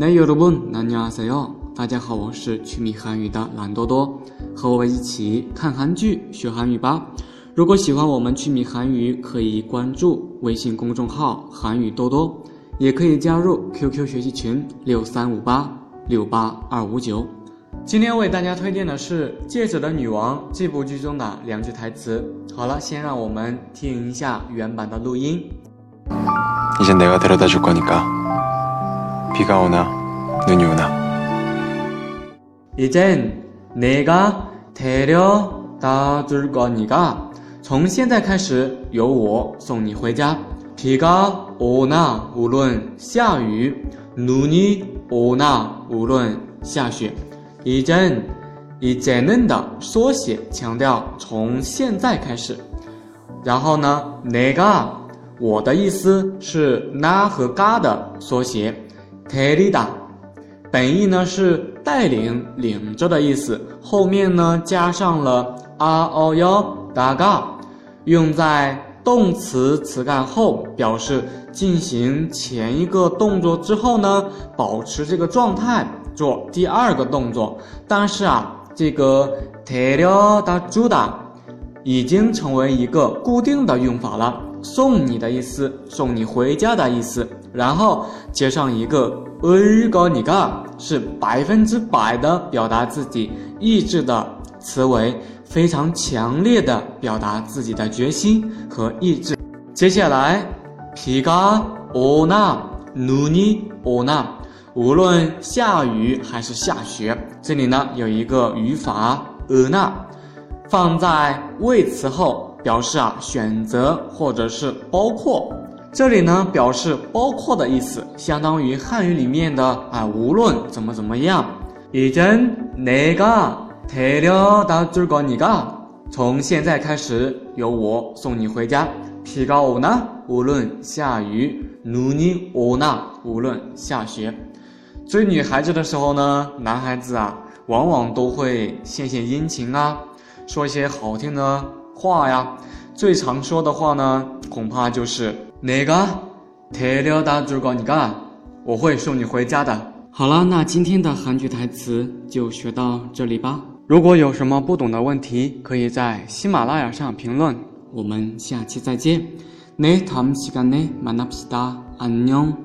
那여러분안녕하세 요， 大家好，我是趣米韩语的懒多多，和我一起看韩剧学韩语吧。如果喜欢我们趣米韩语，可以关注微信公众号韩语多多，也可以加入 QQ 学习群六三五八六八二五九。今天为大家推荐的是《戒指的女王》这部剧中的两句台词。好了，先让我们听一下原版的录音。이젠내가데려다줄거니까 비가 오나 눈이 오나 이젠 내가 데려다 줄 거니까 从现在开始由我送你回家 비가 오나 无论下雨 눈이 오나 无论下雪 이젠 이제는 的缩写强调从现在开始然后呢 내가 我的意思是那和嘎的缩写 泰利达，本意呢是带领、领着的意思，后面呢加上了啊哦哟达嘎，用在动词词干后，表示进行前一个动作之后呢，保持这个状态做第二个动作。但是啊，这个泰利达朱达已经成为一个固定的用法了，送你的意思，送你回家的意思。然后接上一个尔高尼嘎，是百分之百的表达自己意志的词尾，非常强烈的表达自己的决心和意志。接下来皮嘎欧纳努尼欧纳，无论下雨还是下雪，这里呢有一个语法呃那，放在谓词后，表示啊选择或者是包括。这里呢表示包括的意思，相当于汉语里面的啊，无论怎么怎么样。이젠내가데려다줄거니 까， 从现在开始由我送你回家。비가오 나， 无论下雨。눈이오 나， 无论下雪。追女孩子的时候呢，男孩子啊，往往都会献献殷勤啊，说一些好听的话呀。最常说的话呢，恐怕就是。 哪个？泰了达珠高尼嘎，我会送你回家的。好了，那今天的韩剧台词就学到这里吧。如果有什么不懂的问题，可以在喜马拉雅上评论。我们下期再见。네다음시간에만납시다안녕